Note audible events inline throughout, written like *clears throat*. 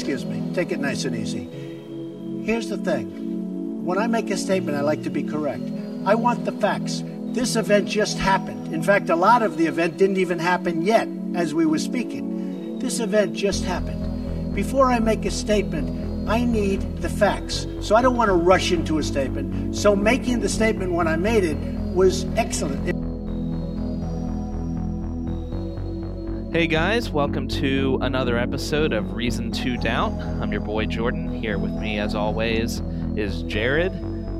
excuse me. Take it nice and easy. Here's the thing. When I make a statement, I like to be correct. I want the facts. This event just happened. In fact, a lot of the event didn't even happen yet as we were speaking. This event just happened. Before I make a statement, I need the facts. So I don't want to rush into a statement. So making the statement when I made it was excellent. Hey guys, welcome to another episode of Reason to Doubt. I'm your boy Jordan. Here with me, as always, is Jared.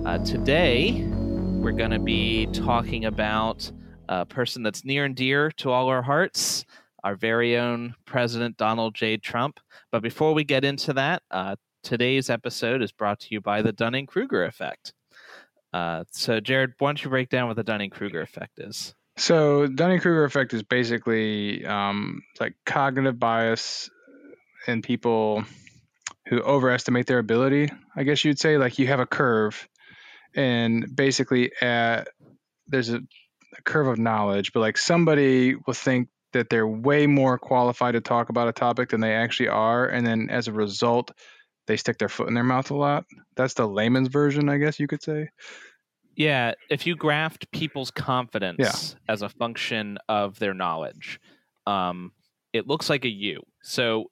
Uh, today, we're going to be talking about a person that's near and dear to all our hearts, our very own President Donald J. Trump. But before we get into that, uh, today's episode is brought to you by the Dunning Kruger effect. Uh, so, Jared, why don't you break down what the Dunning Kruger effect is? So Dunning Kruger effect is basically um, like cognitive bias in people who overestimate their ability. I guess you'd say like you have a curve, and basically at there's a, a curve of knowledge, but like somebody will think that they're way more qualified to talk about a topic than they actually are, and then as a result, they stick their foot in their mouth a lot. That's the layman's version, I guess you could say. Yeah, if you graft people's confidence yeah. as a function of their knowledge, um, it looks like a U. So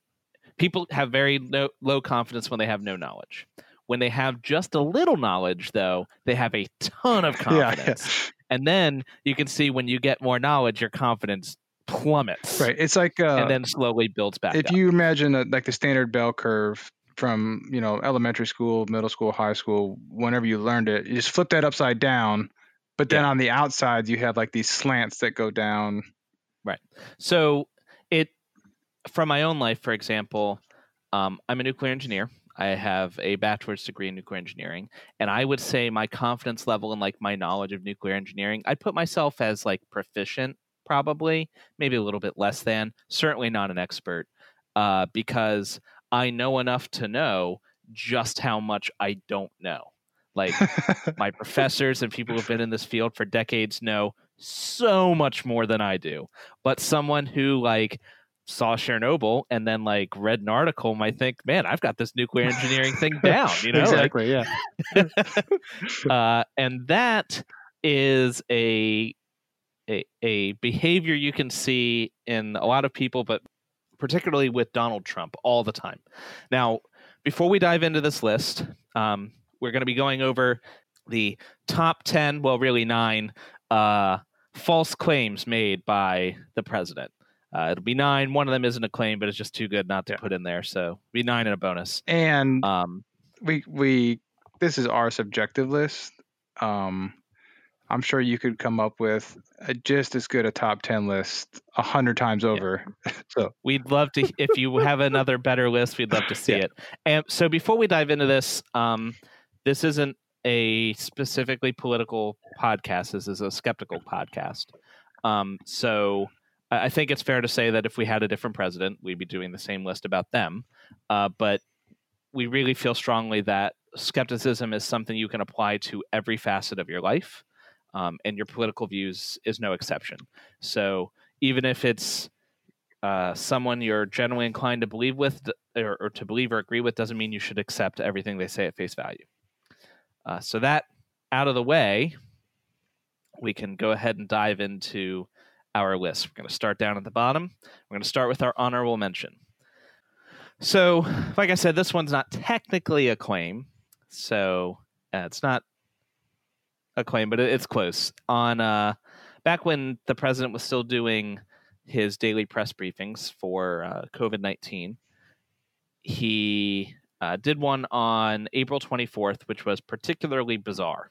people have very no, low confidence when they have no knowledge. When they have just a little knowledge, though, they have a ton of confidence. *laughs* yeah, yeah. And then you can see when you get more knowledge, your confidence plummets. Right. It's like uh, and then slowly builds back. If up. you imagine a, like the standard bell curve, from you know elementary school, middle school, high school, whenever you learned it, you just flip that upside down. But then yeah. on the outside, you have like these slants that go down. Right. So it from my own life, for example, um, I'm a nuclear engineer. I have a bachelor's degree in nuclear engineering, and I would say my confidence level and like my knowledge of nuclear engineering, I'd put myself as like proficient, probably, maybe a little bit less than, certainly not an expert, uh, because I know enough to know just how much I don't know. Like *laughs* my professors and people who've been in this field for decades know so much more than I do. But someone who like saw Chernobyl and then like read an article might think, man, I've got this nuclear engineering thing *laughs* down, you know? exactly, like, yeah. *laughs* uh, and that is a, a a behavior you can see in a lot of people, but particularly with Donald Trump, all the time. Now, before we dive into this list, um, we're going to be going over the top 10, well, really nine, uh, false claims made by the president. Uh, it'll be nine. One of them isn't a claim, but it's just too good not to yeah. put in there. So be nine and a bonus. And um, we we this is our subjective list. Um, I'm sure you could come up with a, just as good a top 10 list a hundred times over. Yeah. *laughs* so we'd love to, if you have another better list, we'd love to see yeah. it. And so before we dive into this, um, this isn't a specifically political podcast. This is a skeptical podcast. Um, so I think it's fair to say that if we had a different president, we'd be doing the same list about them. Uh, but we really feel strongly that skepticism is something you can apply to every facet of your life um, and your political views is no exception. So even if it's uh, someone you're generally inclined to believe with or, or, to believe or agree with, doesn't mean you should accept everything they say at face value. Uh, so that out of the way, we can go ahead and dive into our list. We're going to start down at the bottom. We're going to start with our honorable mention. So, like I said, this one's not technically a claim. So uh, it's not a claim, but it's close. On uh, back when the president was still doing his daily press briefings for uh, COVID nineteen, he uh, did one on April twenty fourth, which was particularly bizarre.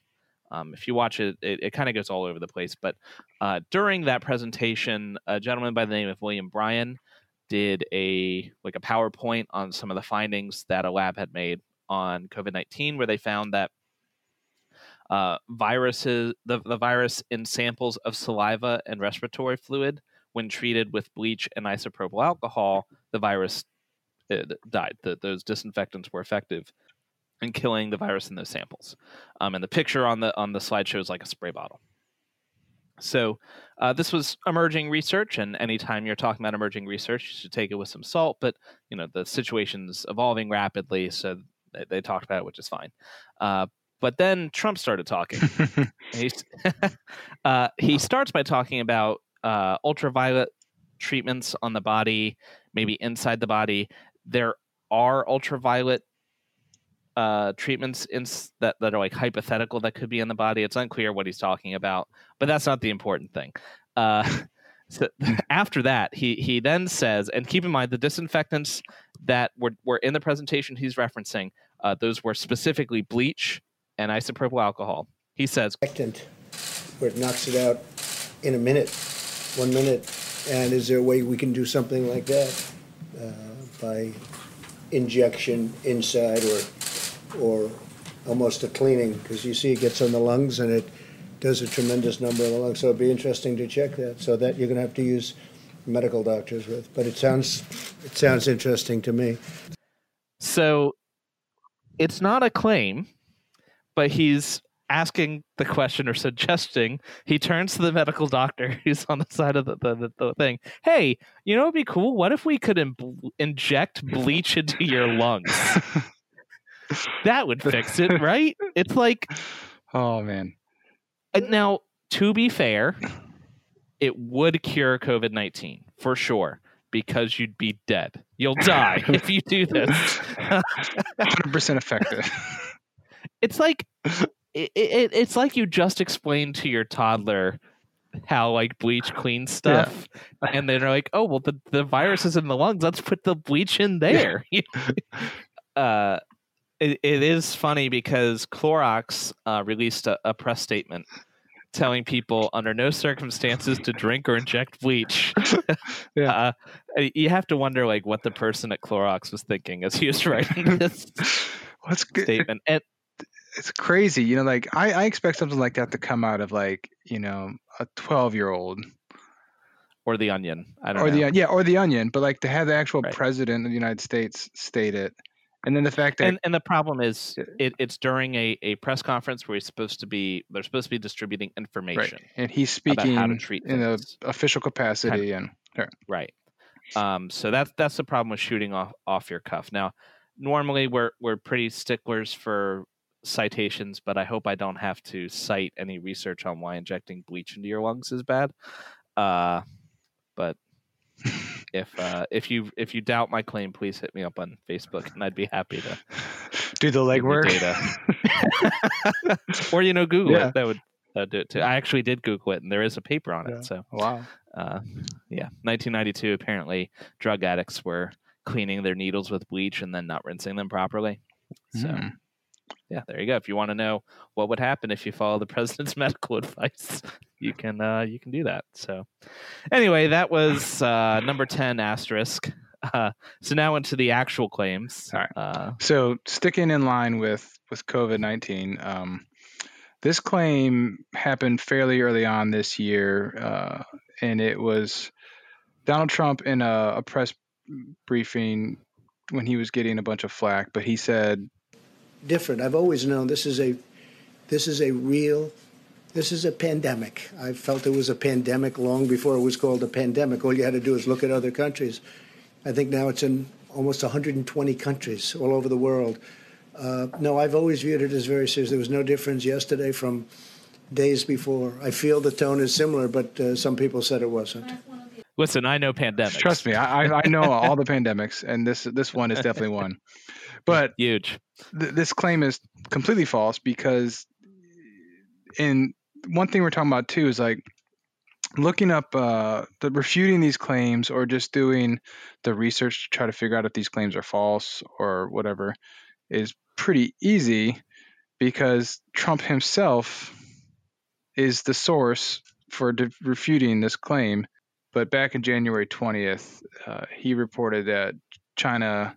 Um, if you watch it, it, it kind of goes all over the place. But uh, during that presentation, a gentleman by the name of William Bryan did a like a PowerPoint on some of the findings that a lab had made on COVID nineteen, where they found that uh, viruses the, the virus in samples of saliva and respiratory fluid when treated with bleach and isopropyl alcohol the virus uh, died the, those disinfectants were effective in killing the virus in those samples um, and the picture on the on the slide shows like a spray bottle So uh, this was emerging research, and anytime you're talking about emerging research, you should take it with some salt. But you know the situation's evolving rapidly, so they, they talked about it, which is fine. Uh, but then Trump started talking. *laughs* *laughs* uh, he starts by talking about uh, ultraviolet treatments on the body, maybe inside the body. There are ultraviolet uh, treatments in, that, that are like hypothetical that could be in the body. It's unclear what he's talking about, but that's not the important thing. Uh, *laughs* so after that, he he then says, and keep in mind the disinfectants that were, were in the presentation he's referencing, uh, those were specifically bleach and isopropyl alcohol. He says, where it knocks it out in a minute, one minute. And is there a way we can do something like that uh, by injection inside or or almost a cleaning because you see it gets on the lungs and it does a tremendous number of the lungs. So it'd be interesting to check that. So that you're going to have to use medical doctors with. But it sounds it sounds interesting to me. So it's not a claim, but he's asking the question or suggesting he turns to the medical doctor *laughs* who's on the side of the, the, the thing hey you know it'd be cool what if we could Im- inject bleach into your lungs *laughs* that would fix it, right? It's like, oh man. Now, to be fair, it would cure COVID nineteen for sure because you'd be dead. You'll die *laughs* if you do this. Hundred percent effective. It's like it, it, it's like you just explained to your toddler how like bleach cleans stuff yeah. and then they're like oh well the, the virus is in the lungs let's put the bleach in there yeah. *laughs* *laughs* uh it, it is funny because Clorox uh, released a, a, press statement telling people under no circumstances to drink or inject bleach. *laughs* yeah. Uh, you have to wonder like what the person at Clorox was thinking as he was writing this What's good? statement. And, it's crazy, you know. Like I, I expect something like that to come out of like you know a twelve-year-old or the Onion. I don't know. or know. the yeah, or the Onion. But like to have the actual right. president of the United States state it, and then the fact that and, and the problem is it, it's during a, a press conference where he's supposed to be they're supposed to be distributing information right. and he's speaking how to treat in an official capacity and right um, so that's that's the problem with shooting off off your cuff now normally we're we're pretty sticklers for citations but i hope i don't have to cite any research on why injecting bleach into your lungs is bad uh, but *laughs* if uh, if you if you doubt my claim, please hit me up on Facebook, and I'd be happy to *laughs* do the legwork. *laughs* or you know, Google yeah. it. That would uh, do it too. I actually did Google it, and there is a paper on yeah. it. So wow, uh, yeah, 1992. Apparently, drug addicts were cleaning their needles with bleach and then not rinsing them properly. So. Mm yeah, there you go. If you want to know what would happen if you follow the *laughs* president's medical advice, you can uh, you can do that. So, anyway, that was uh, number ten asterisk. Uh, so now into the actual claims. All right. Uh, so sticking in line with with COVID nineteen, um, this claim happened fairly early on this year, uh, and it was Donald Trump in a, a press briefing when he was getting a bunch of flack, but he said different. I've always known this is a this is a real this is a pandemic. I felt it was a pandemic long before it was called a pandemic. All you had to do is look at other countries. I think now it's in almost 120 countries all over the world. Uh, no, I've always viewed it as very serious. There was no difference yesterday from days before. I feel the tone is similar, but uh, some people said it wasn't. Listen, I know pandemics. Trust me, I, I know all the *laughs* pandemics, and this this one is definitely one. But huge. Th- this claim is completely false because in one thing we're talking about too is like looking up uh, the refuting these claims or just doing the research to try to figure out if these claims are false or whatever is pretty easy because Trump himself is the source for de- refuting this claim. But back in January 20th, uh, he reported that China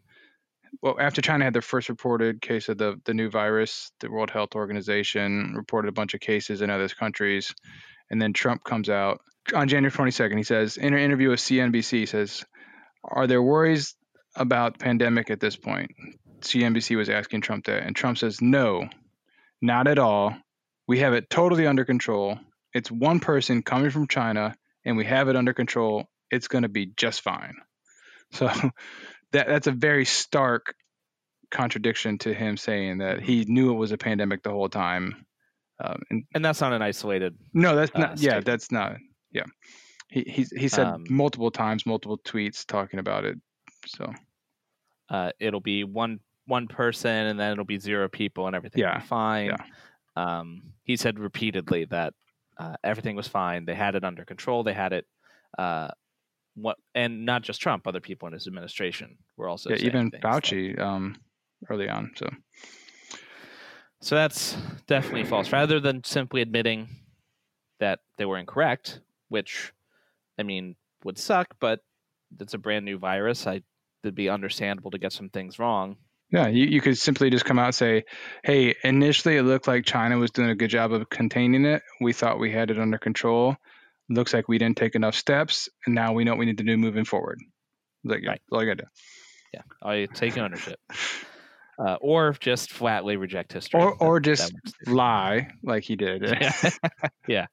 well, after China had their first reported case of the, the new virus, the World Health Organization reported a bunch of cases in other countries. And then Trump comes out on January 22nd. He says, in an interview with CNBC, he says, Are there worries about pandemic at this point? CNBC was asking Trump that. And Trump says, No, not at all. We have it totally under control. it's one person coming from China and we have it under control, it's going to be just fine. *laughs* So that that's a very stark contradiction to him saying that he knew it was a pandemic the whole time. Um, and, and that's not an isolated. No, that's not. uh, yeah, that's not. Yeah, he he he said Um, multiple times, multiple tweets talking about it. So Uh, it'll be one one person, and then it'll be zero people, and everything will be fine. yeah. Um, he said repeatedly that uh, everything was fine. They had it under control. They had it. What and not just Trump, other people in his administration were also yeah, saying even Fauci um, early on. So So that's definitely false. Rather than simply admitting that they were incorrect, which I mean would suck, but it's a brand new virus. I it'd be understandable to get some things wrong. yeah, you, you could simply just come out and say, "Hey, initially it looked like China was doing a good job of containing it. We thought we had it under control. Looks like we didn't take enough steps, and now we know what we need to do moving forward." Like, yeah, Right. all you got to do. Yeah, I take ownership, *laughs* uh, or just flatly reject history, Or or that just too. lie like he did. *laughs* yeah.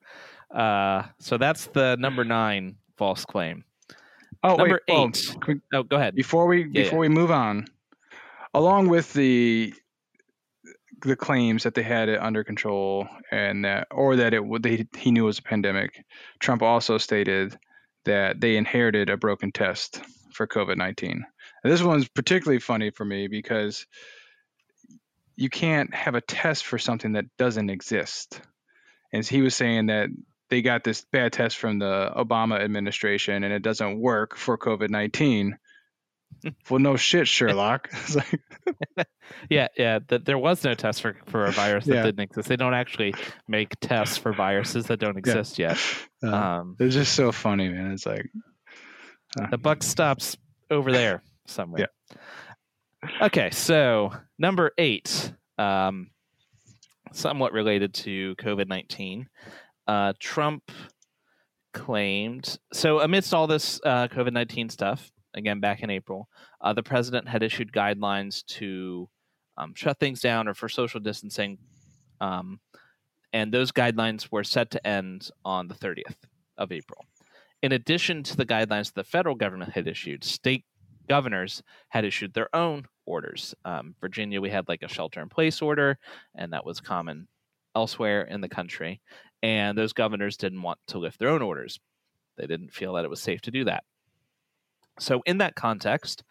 Uh, so that's the number nine false claim. Oh, Number wait. oh, quick- Oh, go ahead. before we Yeah, before we move on, along with the the claims that they had it under control and that or that it they, he knew it was a pandemic, Trump also stated that they inherited a broken test for COVID nineteen. This one's particularly funny for me because you can't have a test for something that doesn't exist. And he was saying that they got this bad test from the Obama administration and it doesn't work for COVID 19. Well, no shit, Sherlock. *laughs* Like, *laughs* Yeah, yeah. That there was no test for for a virus that Yeah. didn't exist. They don't actually make tests for viruses that don't exist yet. *laughs* uh, Um, it's just so funny, man. It's like, the buck stops over there somewhere. Okay, so number eight, um, somewhat related to COVID nineteen, uh, Trump claimed. So amidst all this uh, COVID nineteen stuff, again back in April, uh, the president had issued guidelines to um, shut things down or for social distancing, um, and those guidelines were set to end on the thirtieth of April. In addition to the guidelines the federal government had issued, state governors had issued their own orders. Um, Virginia, we had like a shelter in place order, and that was common elsewhere in the country. And those governors didn't want to lift their own orders. They didn't feel that it was safe to do that. So, in that context,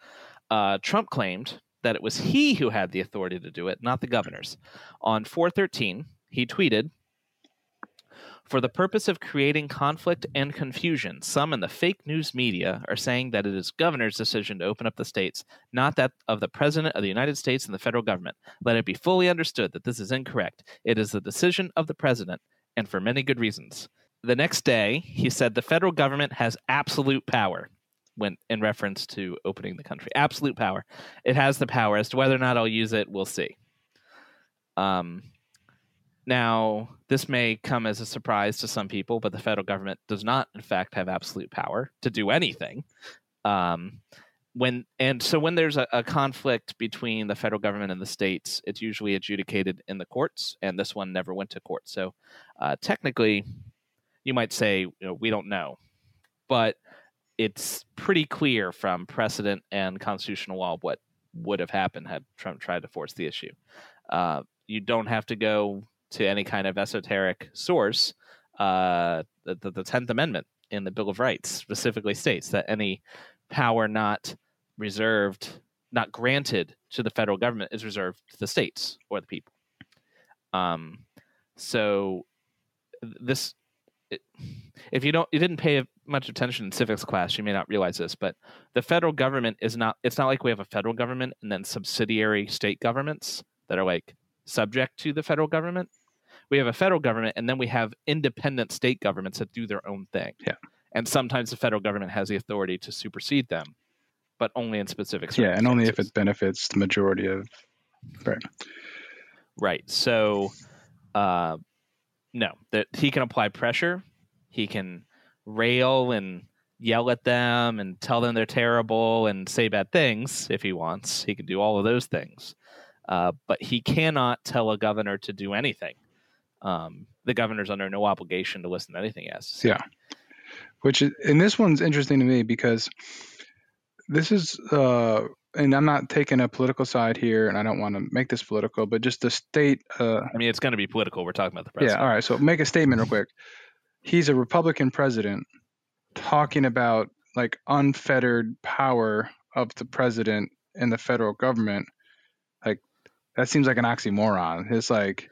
uh, Trump claimed that it was he who had the authority to do it, not the governors. On 413, he tweeted, for the purpose of creating conflict and confusion, some in the fake news media are saying that it is governor's decision to open up the states, not that of the president of the United States and the federal government. Let it be fully understood that this is incorrect. It is the decision of the president, and for many good reasons. The next day, he said the federal government has absolute power when in reference to opening the country. Absolute power. It has the power. As to whether or not I'll use it, we'll see. Um, now, this may come as a surprise to some people, but the federal government does not, in fact, have absolute power to do anything. Um, when and so when there's a, a conflict between the federal government and the states, it's usually adjudicated in the courts, and this one never went to court. So, uh, technically, you might say you know, we don't know, but it's pretty clear from precedent and constitutional law what would have happened had Trump tried to force the issue. Uh, you don't have to go to any kind of esoteric source. Uh, the, the Tenth Amendment in the Bill of Rights specifically states that any power not reserved, not granted to the federal government, is reserved to the states or the people. Um, so this, it, if you don't, you didn't pay much attention in civics class, you may not realize this, but the federal government is not. It's not like we have a federal government and then subsidiary state governments that are like subject to the federal government. We have a federal government, and then we have independent state governments that do their own thing. Yeah. And sometimes the federal government has the authority to supersede them, but only in specific yeah, and only if it benefits the majority of. Right. Right. So, uh, no, that he can apply pressure. He can rail and yell at them and tell them they're terrible and say bad things if he wants. He can do all of those things. Uh, but he cannot tell a governor to do anything. um, the governor's under no obligation to listen to anything he has. Yeah. Which is, and this one's interesting to me because this is, uh, and I'm not taking a political side here, and I don't want to make this political, but just the state. Uh, I mean, it's going to be political. We're talking about the president. yeah. All right. So make a statement real quick. He's a Republican president talking about like unfettered power of the president and the federal government. Like that seems like an oxymoron. It's like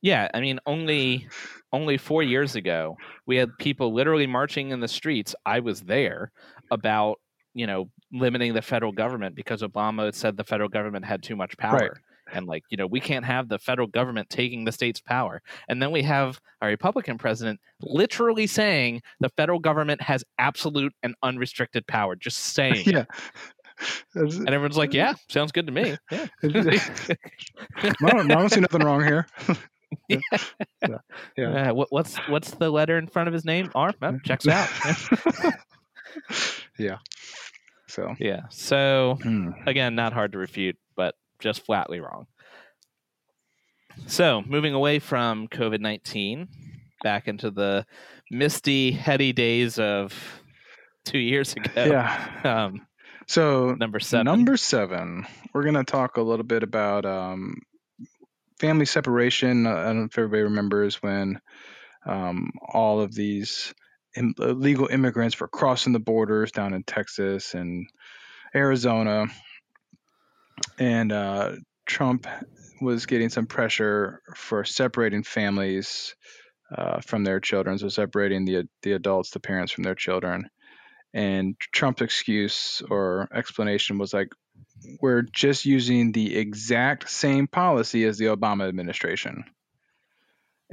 Yeah, I mean, only only four years ago, we had people literally marching in the streets. I was there about you know limiting the federal government because Obama said the federal government had too much power. And like you know, we can't have the federal government taking the state's power. And then we have a Republican president literally saying the federal government has absolute and unrestricted power. Just saying, *laughs* yeah. And everyone's like, "Yeah, sounds good to me." Yeah. *laughs* I don't, *laughs* I don't see nothing wrong here. Yeah. Uh, what, what's what's the letter in front of his name? R. Oh, checks out. yeah. So yeah. So hmm. again, not hard to refute, just flatly wrong. So moving away from COVID nineteen, back into the misty, heady days of two years ago. yeah. Um, So number seven. Number seven, we're going to talk a little bit about um, family separation. I don't know if everybody remembers when um, all of these illegal immigrants were crossing the borders down in Texas and Arizona. And uh, Trump was getting some pressure for separating families uh, from their children, so separating the the adults, the parents, from their children. And Trump's excuse or explanation was like, we're just using the exact same policy as the Obama administration.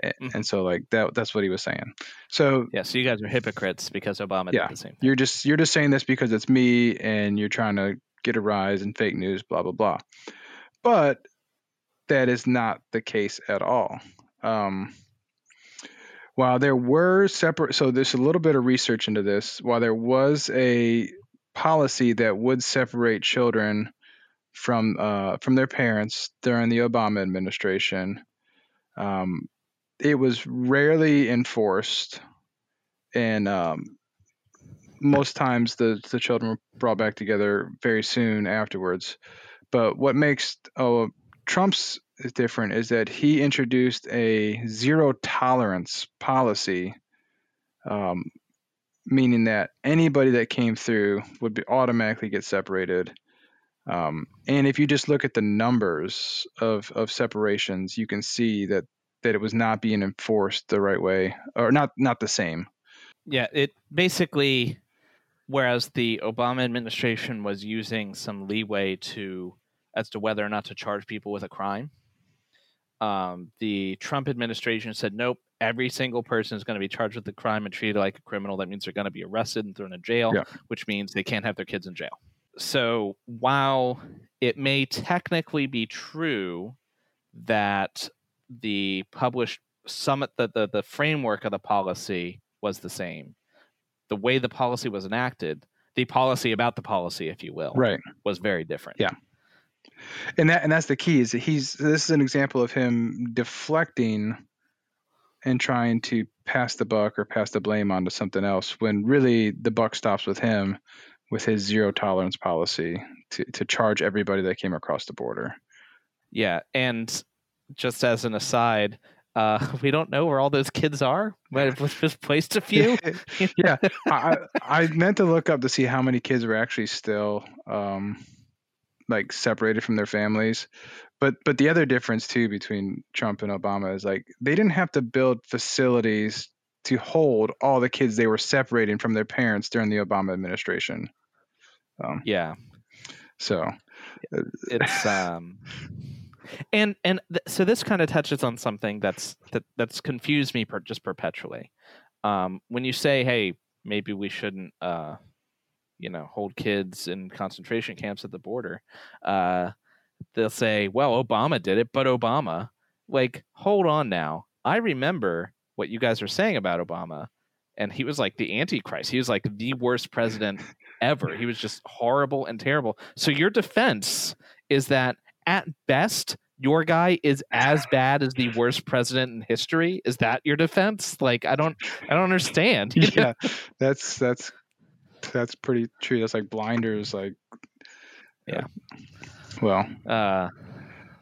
Mhm. And so like that that's what he was saying. So Yeah. So you guys are hypocrites because Obama Yeah. did the same thing. you're just you're just saying this because it's me and you're trying to get a rise in fake news, blah blah blah. But that is not the case at all. Um, while there were separate, so there's a little bit of research into this. While there was a policy that would separate children from uh, from their parents during the Obama administration, um, it was rarely enforced, and um, most times the the children were brought back together very soon afterwards. But what makes oh, Trump's is different is that he introduced a zero tolerance policy, um, meaning that anybody that came through would be automatically get separated. Um, and if you just look at the numbers of, of separations, you can see that, that it was not being enforced the right way, or not not the same. Yeah, it basically, whereas the Obama administration was using some leeway to as to whether or not to charge people with a crime, um, the Trump administration said, nope, every single person is going to be charged with a crime and treated like a criminal. That means they're going to be arrested and thrown in jail, Yeah. which means they can't have their kids in jail. So while it may technically be true that the published summit, the, the, the framework of the policy was the same, the way the policy was enacted, the policy about the policy, if you will, Right. was very different. Yeah. and that and that's the key is that he's this is an example of him deflecting and trying to pass the buck or pass the blame onto something else when really the buck stops with him with his zero tolerance policy to, to charge everybody that came across the border Yeah, and just as an aside, uh, *laughs* we don't know where all those kids are. But we've just placed a *laughs* few. yeah. I, I meant to look up to see how many kids were actually still um like separated from their families. But but the other difference too between Trump and Obama is like they didn't have to build facilities to hold all the kids they were separating from their parents during the Obama administration. Um, yeah, so it's um, *laughs* and and th- so this kind of touches on something that's that that's confused me per, just perpetually. Um, when you say, "Hey, maybe we shouldn't," uh, you know, hold kids in concentration camps at the border, uh, they'll say, "Well, Obama did it, but Obama." Like, hold on now. I remember what you guys are saying about Obama, and he was like the antichrist. He was like the worst president ever. He was just horrible and terrible. So your defense is that at best your guy is as bad as the worst president in history? Is that your defense? Like, I don't, I don't understand. *laughs* yeah, *laughs* that's that's that's pretty true. That's like blinders. Like, yeah. Well, uh,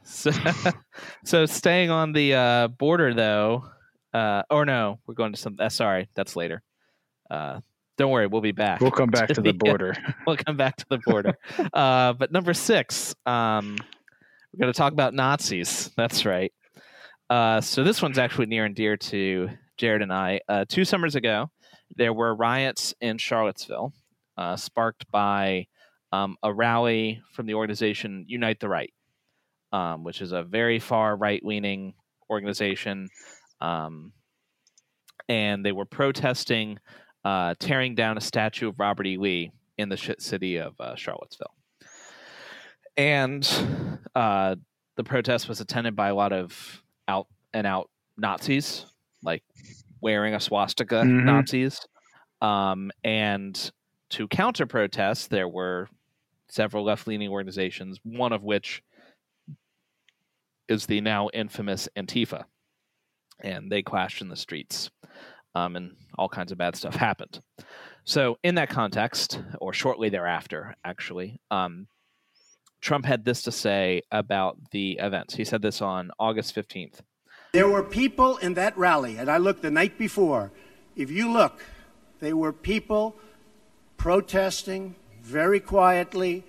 so, *laughs* so staying on the uh, border though, uh, or no, we're going to some. Uh, sorry, that's later. Uh, don't worry, we'll be back. We'll come back to the border. we'll come back to the border. uh, but number six, um, we're going to talk about Nazis. *laughs* That's right. Uh, so this one's actually near and dear to Jared and I. Uh, two summers ago, there were riots in Charlottesville, uh, sparked by um, a rally from the organization Unite the Right, um, which is a very far right leaning organization. Um, and they were protesting uh, tearing down a statue of Robert E. Lee in the shit city of uh, Charlottesville. And uh, the protest was attended by a lot of out and out Nazis, like wearing a swastika mm-hmm. Nazis. Um, and to counter protest, there were several left leaning organizations, one of which is the now infamous Antifa. And they clashed in the streets um, and all kinds of bad stuff happened. So, in that context, or shortly thereafter, actually, um, Trump had this to say about the events. He said this on August 15th. There were people in that rally, and I looked the night before. If you look, there were people protesting very quietly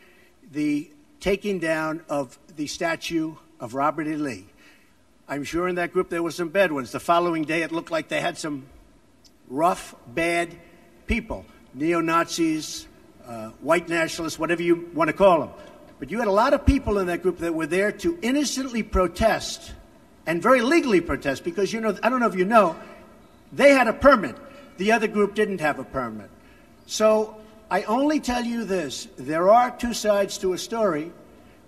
the taking down of the statue of Robert E. Lee. I'm sure in that group there were some bad ones. The following day, it looked like they had some rough, bad people, neo Nazis, uh, white nationalists, whatever you want to call them. But you had a lot of people in that group that were there to innocently protest and very legally protest because, you know, I don't know if you know, they had a permit. The other group didn't have a permit. So I only tell you this there are two sides to a story.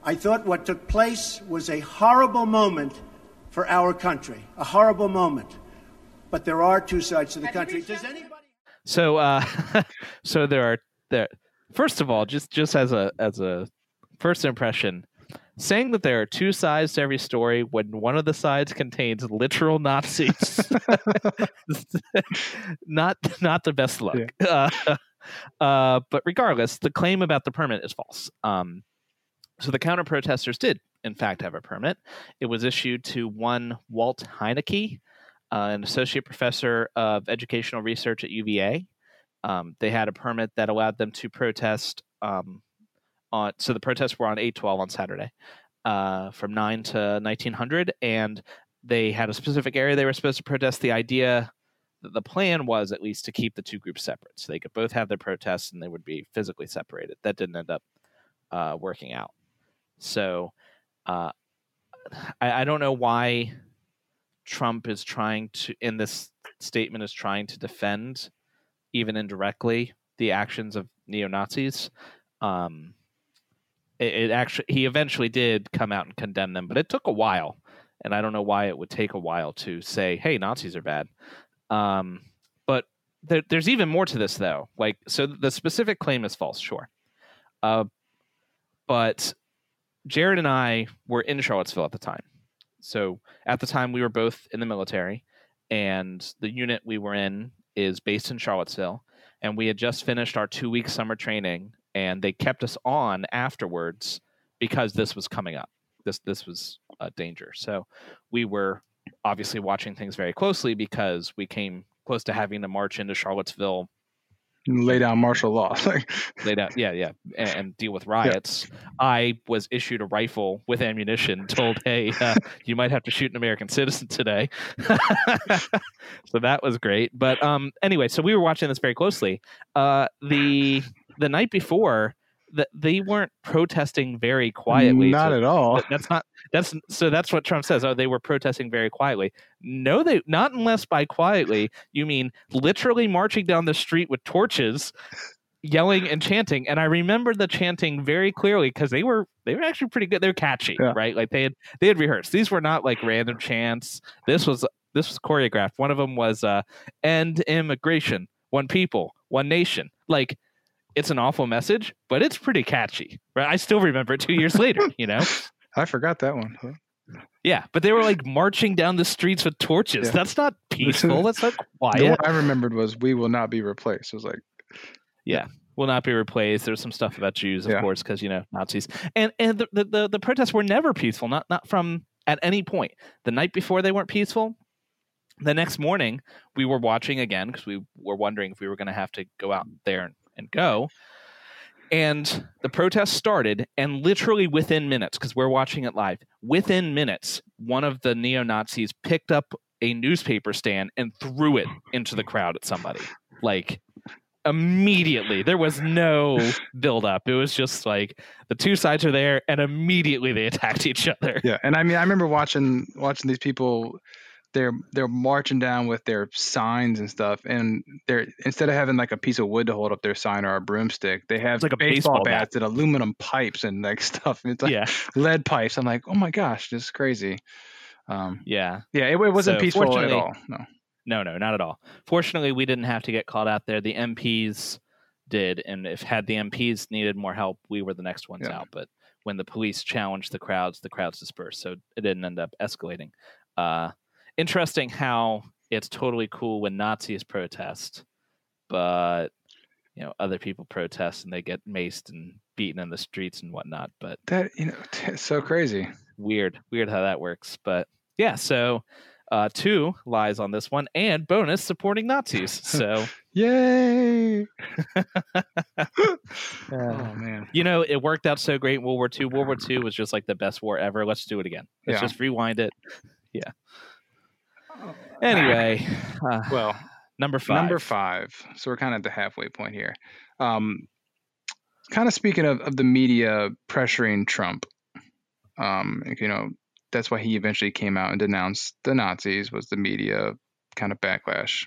I thought what took place was a horrible moment for our country, a horrible moment but there are two sides to the country. Does anybody? So, uh, *laughs* so there are there. First of all, just just as a as a first impression, saying that there are two sides to every story when one of the sides contains literal Nazis, *laughs* *laughs* not not the best look. Yeah. *laughs* Uh, uh, but regardless, the claim about the permit is false. Um, so the counter protesters did, in fact, have a permit. It was issued to one Walt Heinecke, uh, an associate professor of educational research at UVA. Um, they had a permit that allowed them to protest um, on. So the protests were on eight twelve on Saturday, uh, from nine to nineteen hundred, and they had a specific area they were supposed to protest. The idea, that the plan was at least to keep the two groups separate, so they could both have their protests and they would be physically separated. That didn't end up uh, working out. So uh, I, I don't know why Trump is trying to, in this statement, is trying to defend, even indirectly, the actions of neo Nazis. Um, it, it, actually, he eventually did come out and condemn them, but it took a while, and I don't know why it would take a while to say, "Hey, Nazis are bad." Um, but there, there's even more to this, though. Like, so the specific claim is false, sure, uh, but Jared and I were in Charlottesville at the time so at the time, we were both in the military, and the unit we were in is based in Charlottesville. And we had just finished our two week summer training, and they kept us on afterwards because this was coming up. This this was a danger. So we were obviously watching things very closely because we came close to having to march into Charlottesville lay down martial law. *laughs* lay down, yeah, yeah, and, and deal with riots. Yeah. I was issued a rifle with ammunition, told, "Hey, uh, *laughs* you might have to shoot an American citizen today." *laughs* so that was great. But um, anyway, so we were watching this very closely. Uh, the the night before, that they weren't protesting very quietly. Not so at all. That's not that's so that's what Trump says. Oh, they were protesting very quietly. No, they not unless by quietly you mean literally marching down the street with torches, yelling and chanting. And I remember the chanting very clearly because they were they were actually pretty good. They're catchy, yeah. right? Like they had they had rehearsed. These were not like random chants. This was this was choreographed. One of them was uh, "End immigration, one people, one nation." Like it's an awful message, but it's pretty catchy. Right? I still remember it two years later. You know. *laughs* I forgot that one. Yeah, but they were like marching down the streets with torches. Yeah. That's not *laughs* peaceful. That's not The quiet. one I remembered was "We will not be replaced." It was like, yeah, Will not be replaced. There's some stuff about Jews, of Yeah. course, because you know Nazis. And and the, the the the protests were never peaceful. Not not from at any point. The night before they weren't peaceful. The next morning we were watching again because we were wondering if we were going to have to go out there and, and go. And the protest started, and literally within minutes, because we're watching it live, within minutes, one of the neo Nazis picked up a newspaper stand and threw it into the crowd at somebody. Like immediately. There was no build up. It was just like the two sides are there, and immediately they attacked each other. yeah. And I mean, I remember watching watching these people. They're they're marching down with their signs and stuff, and they're instead of having like a piece of wood to hold up their sign or a broomstick, they have It's like a baseball, baseball bat. bats and aluminum pipes and like *laughs* stuff. It's like yeah, lead pipes. I'm like, oh my gosh, this is crazy. Um, yeah. yeah, it, it wasn't So, peaceful at all. No. No, no, not at all. Fortunately, we didn't have to get called out there. The MPs did, and if had the MPs needed more help, we were the next ones Yeah. out. But when the police challenged the crowds, the crowds dispersed, so it didn't end up escalating. Uh, interesting how it's totally cool when Nazis protest, but you know other people protest and they get maced and beaten in the streets and whatnot. But That you know, *laughs* it's so crazy. weird, weird how that works. But yeah, so. Uh, two lies on this one, and bonus supporting Nazis. So *laughs* Yay! *laughs* Oh man. You know, it worked out so great in World War II. World War II was just like the best war ever. Let's do it again. Let's Yeah. just rewind it. Yeah. Anyway, *laughs* uh, Well, number five. Number five. So we're kind of at the halfway point here. Um, kind of speaking of, of the media pressuring Trump, um, you know, that's why he eventually came out and denounced the Nazis was the media kind of backlash.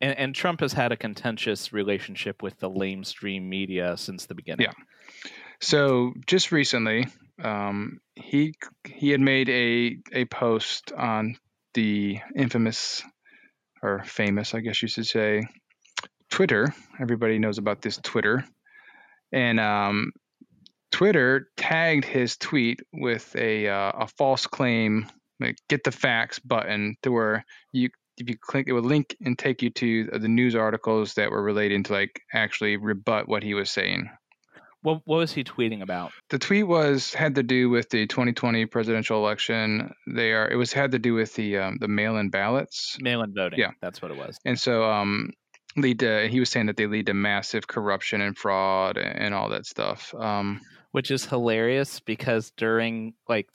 And, and Trump has had a contentious relationship with the lamestream media since the beginning. Yeah. So just recently, um, he he had made a a post on the infamous or famous, I guess you should say, Twitter. Everybody knows about this Twitter, and um, Twitter tagged his tweet with a uh, a false claim, like get the facts button, to where you if you click it would link and take you to the news articles that were relating to like actually rebut what he was saying. What, what was he tweeting about? The tweet was had to do with the 2020 presidential election. They are it was had to do with the um, the mail-in ballots, Mail-in voting. Yeah. That's what it was. and so um, lead to he was saying that they lead to massive corruption and fraud and all that stuff. Um, Which is hilarious because during like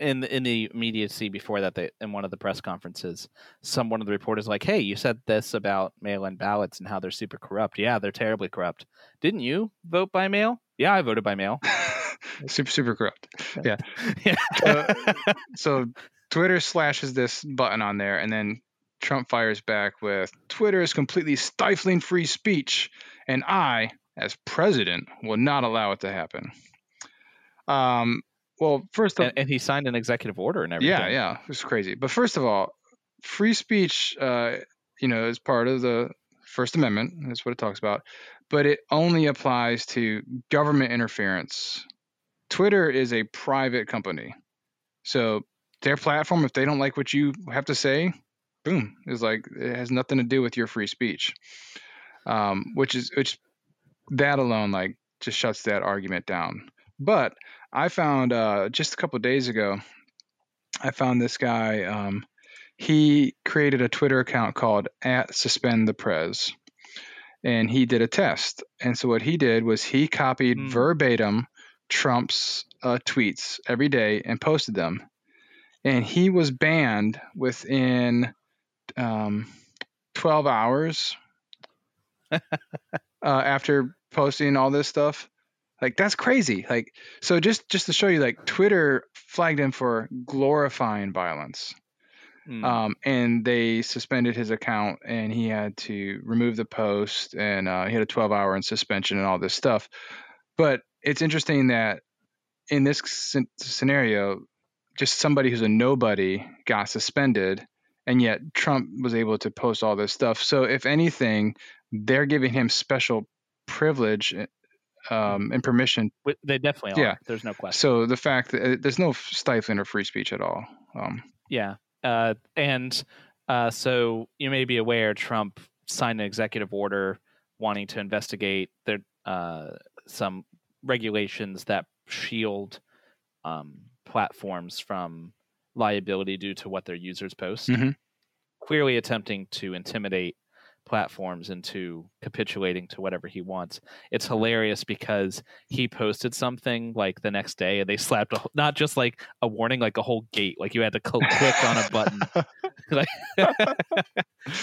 in the, in the immediacy before that, they in one of the press conferences, some one of the reporters like, "Hey, you said this about mail-in ballots and how they're super corrupt. Yeah, they're terribly corrupt. Didn't you vote by mail? Yeah, I voted by mail. *laughs* super super corrupt. yeah. Uh, *laughs* So Twitter slashes this button on there, and then Trump fires back with Twitter is completely stifling free speech, and I, as president, will not allow it to happen. Um, well, first of and, and he signed an executive order and everything. yeah, yeah, it was crazy. But first of all, free speech, uh, you know, is part of the First Amendment. That's what it talks about. But it only applies to government interference. Twitter is a private company, so their platform, if they don't like what you have to say, boom, is like it has nothing to do with your free speech. Um, which is which that alone like just shuts that argument down. But I found uh, just a couple days ago, I found this guy. Um, he created a Twitter account called at suspend the prez, and he did a test. And so what he did was he copied Hmm. verbatim Trump's uh, tweets every day and posted them. And he was banned within um, 12 hours *laughs* uh, after posting all this stuff. Like that's crazy. Like so just just to show you like Twitter flagged him for glorifying violence. Mm. Um, and they suspended his account and he had to remove the post and uh, he had a 12 hour in suspension and all this stuff. But it's interesting that in this scen- scenario, just somebody who's a nobody got suspended and yet Trump was able to post all this stuff. So if anything, they're giving him special privilege um, and permission. They definitely are. Yeah. There's no question. So the fact that uh, there's no stifling of free speech at all. Um, yeah. Uh, and uh, so you may be aware Trump signed an executive order wanting to investigate there, uh, some regulations that shield um, platforms from liability due to what their users post. Mm-hmm. Clearly attempting to intimidate platforms into capitulating to whatever he wants. It's hilarious because he posted something like the next day and they slapped a, not just like a warning, like a whole gate, like you had to cl- click on a button. *laughs*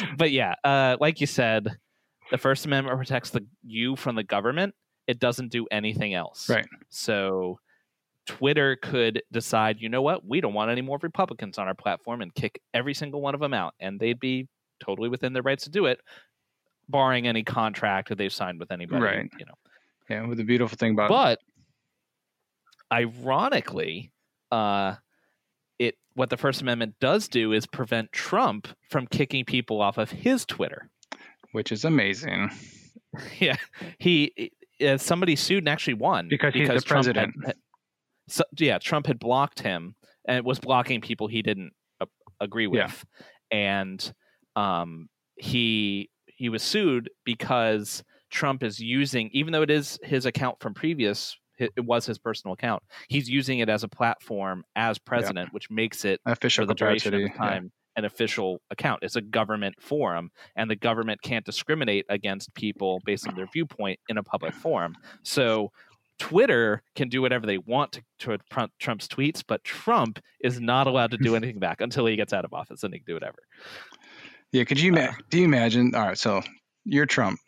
*laughs* but yeah, uh, like you said, the First Amendment protects the you from the government. It doesn't do anything else. Right. So Twitter could decide, you know what, we don't want any more Republicans on our platform and kick every single one of them out, and they'd be totally within their rights to do it, barring any contract that they've signed with anybody. Right. You know. Yeah. With the beautiful thing about, but ironically, uh, it what the First Amendment does do is prevent Trump from kicking people off of his Twitter, which is amazing. *laughs* yeah, he uh, somebody sued and actually won because, because he's the Trump president. Had, so, yeah, Trump had blocked him and was blocking people he didn't uh, agree with, yeah. and um, he he was sued because Trump is using, even though it is his account from previous, it was his personal account. He's using it as a platform as president, yeah. which makes it official for the duration of the time. Yeah. An official account. It's a government forum, and the government can't discriminate against people based on their viewpoint in a public forum. So Twitter can do whatever they want to, to Trump's tweets, but Trump is not allowed to do *laughs* anything back until he gets out of office, and he can do whatever. Yeah, could you uh, do you imagine? All right, so you're Trump,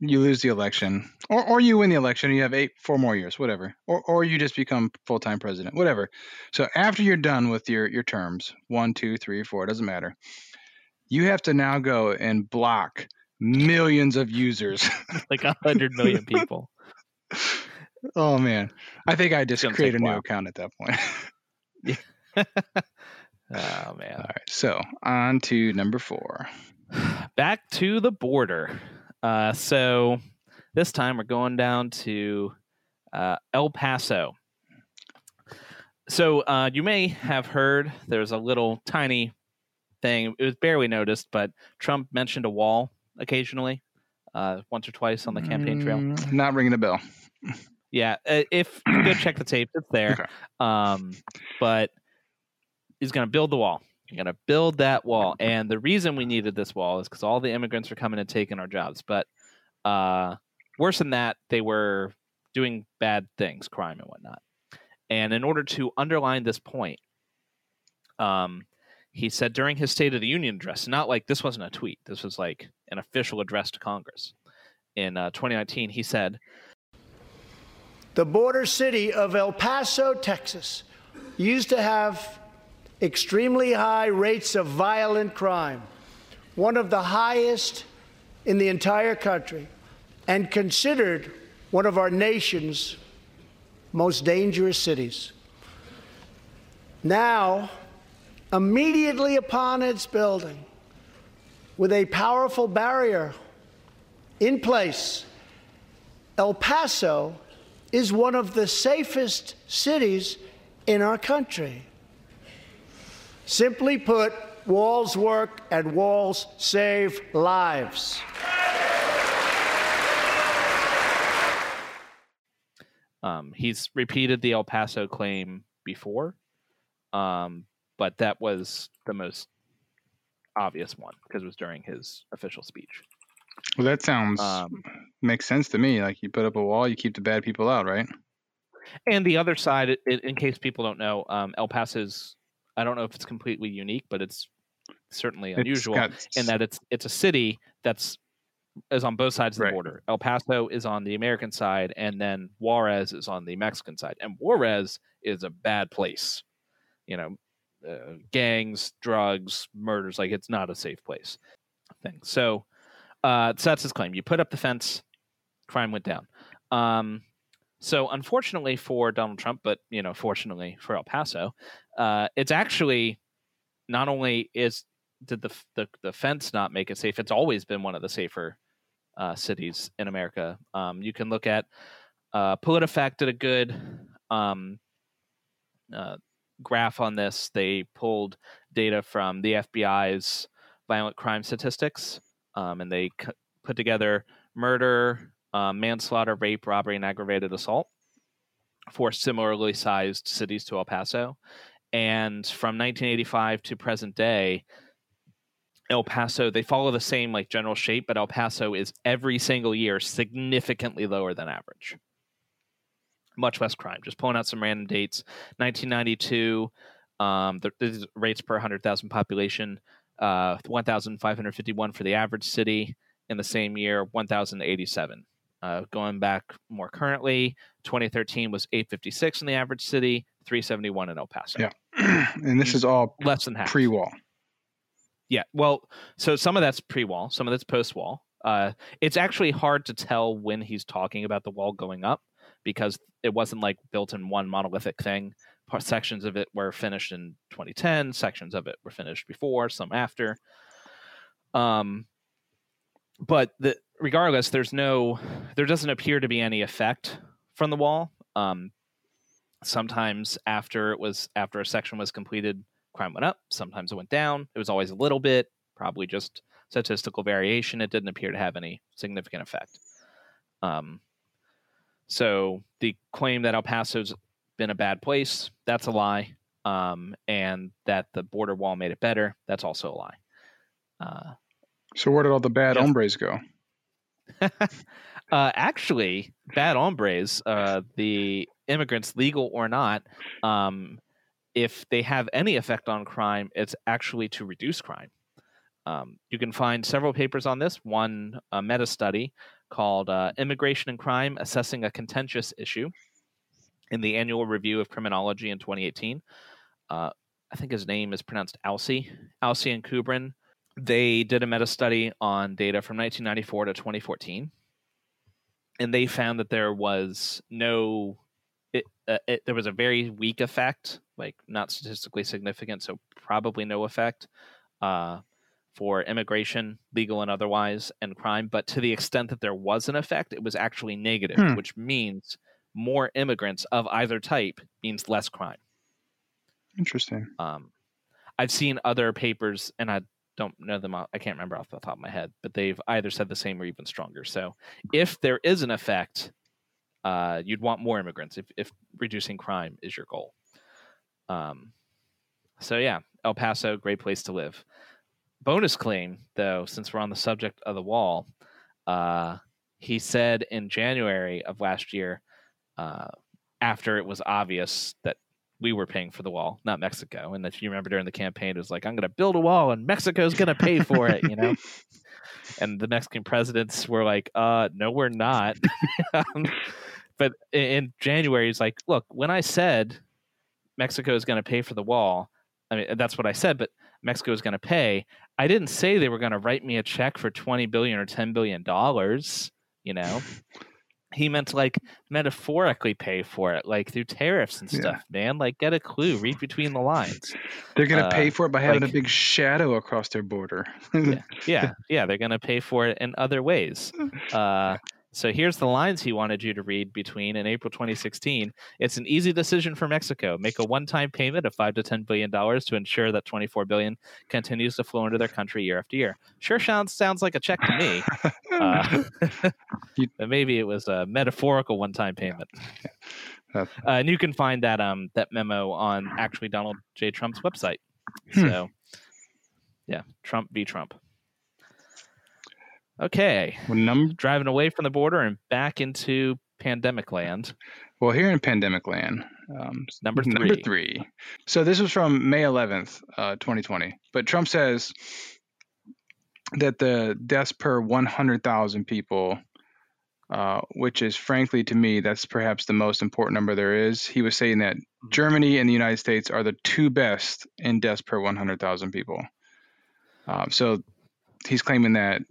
you lose the election, or or you win the election, and you have eight, four more years, whatever, or or you just become full time president, whatever. So after you're done with your your terms, one, two, three, four, it doesn't matter. You have to now go and block millions of users, *laughs* like a hundred million *laughs* people. oh man, I think I just create a new account at that point. *laughs* yeah. Oh man. All right. So on to number four. Back to the border. Uh, so this time we're going down to uh, El Paso. So uh, you may have heard there's a little tiny thing. It was barely noticed, but Trump mentioned a wall occasionally, uh, once or twice on the campaign trail. Mm, not ringing a bell. Yeah, uh, if you go check the tape, it's there. Okay. Um, but he's going to build the wall. You're going to build that wall. And the reason we needed this wall is because all the immigrants are coming and taking our jobs. But uh, worse than that, they were doing bad things, crime and whatnot. And in order to underline this point, um, he said during his State of the Union address, not like this wasn't a tweet, this was like an official address to Congress in uh, 2019, he said, The border city of El Paso, Texas, used to have extremely high rates of violent crime, one of the highest in the entire country, and considered one of our nation's most dangerous cities. Now, immediately upon its building, with a powerful barrier in place, El Paso is one of the safest cities in our country. Simply put, walls work and walls save lives. Um, he's repeated the El Paso claim before, um, but that was the most obvious one because it was during his official speech. Well, that sounds um, makes sense to me. Like you put up a wall, you keep the bad people out, right? And the other side, in case people don't know, um, El Paso's I don't know if it's completely unique, but it's certainly unusual it's got... in that it's it's a city that's is on both sides of the right. border. El Paso is on the American side, and then Juarez is on the Mexican side. And Juarez is a bad place. You know, uh, gangs, drugs, murders. Like it's not a safe place. Thing. So, uh, so that's his claim. You put up the fence, crime went down. Um, so unfortunately for Donald Trump, but you know, fortunately for El Paso, uh, it's actually not only is did the, the, the fence not make it safe, it's always been one of the safer uh, cities in America. Um, you can look at uh, PolitiFact did a good um, uh, graph on this. They pulled data from the FBI's violent crime statistics, um, and they c- put together murder, uh, manslaughter, rape, robbery, and aggravated assault for similarly sized cities to El Paso. And from 1985 to present day, El Paso, they follow the same like general shape, but El Paso is every single year significantly lower than average. Much less crime. Just pulling out some random dates. 1992, um, the, the rates per 100,000 population, uh, 1,551 for the average city. In the same year, 1,087. Uh, going back more currently, 2013 was 856 in the average city, 371 in El Paso. Yeah, *clears throat* and this is all less than half pre-wall. Yeah, well, so some of that's pre-wall, some of that's post-wall. Uh, it's actually hard to tell when he's talking about the wall going up because it wasn't like built in one monolithic thing. Sections of it were finished in 2010, sections of it were finished before, some after. Um, but the, regardless, there's no, there doesn't appear to be any effect from the wall. Um, sometimes after it was after a section was completed, crime went up. Sometimes it went down. It was always a little bit, probably just statistical variation. It didn't appear to have any significant effect. Um, so the claim that El Paso's been a bad place, that's a lie. Um, and that the border wall made it better, that's also a lie. Uh, so where did all the bad Jeff, hombres go? *laughs* uh, actually, bad hombres, uh, the immigrants, legal or not, um, if they have any effect on crime, it's actually to reduce crime. Um, you can find several papers on this. One a meta study called uh, "Immigration and Crime: Assessing a Contentious Issue" in the Annual Review of Criminology in 2018. Uh, I think his name is pronounced Alsey, Alsey and Kubrin. They did a meta study on data from 1994 to 2014, and they found that there was no it, uh, it, there was a very weak effect, like not statistically significant, so probably no effect uh, for immigration, legal and otherwise, and crime. But to the extent that there was an effect, it was actually negative, hmm. which means more immigrants of either type means less crime. Interesting. Um, I've seen other papers, and I don't know them. I can't remember off the top of my head, but they've either said the same or even stronger. So, if there is an effect, uh, you'd want more immigrants if, if reducing crime is your goal. Um, so yeah, El Paso, great place to live. Bonus claim, though, since we're on the subject of the wall, uh, he said in January of last year, uh, after it was obvious that we were paying for the wall, not Mexico, and if you remember during the campaign, it was like, "I'm going to build a wall, and Mexico's going to pay for it," you know. *laughs* and the Mexican presidents were like, "Uh, no, we're not." *laughs* Um, but in January, it's like, look, when I said Mexico is going to pay for the wall, I mean that's what I said, but Mexico is going to pay. I didn't say they were going to write me a check for twenty billion or ten billion dollars. You know, he meant to like metaphorically pay for it, like through tariffs and stuff. Yeah. Man, like get a clue, read between the lines. They're going to uh, pay for it by having like, a big shadow across their border. yeah, *laughs* yeah, yeah, they're going to pay for it in other ways. *laughs* Uh, so here's the lines he wanted you to read between in April 2016. It's an easy decision for Mexico. Make a one-time payment of 5 to 10 billion dollars to ensure that 24 billion continues to flow into their country year after year. Sure sounds sounds like a check to me. uh, *laughs* *laughs* but maybe it was a metaphorical one-time payment. *laughs* Uh, and you can find that um that memo on actually Donald J. Trump's website. Hmm. So yeah, Trump v. Trump. Okay. Well, num- Driving away from the border and back into pandemic land. Well, here in pandemic land, um, number three. Number three. So this was from May 11th, uh, 2020. But Trump says that the deaths per 100,000 people, uh, which is frankly to me, that's perhaps the most important number there is. He was saying that Germany and the United States are the two best in deaths per 100,000 people. Uh, so he's claiming that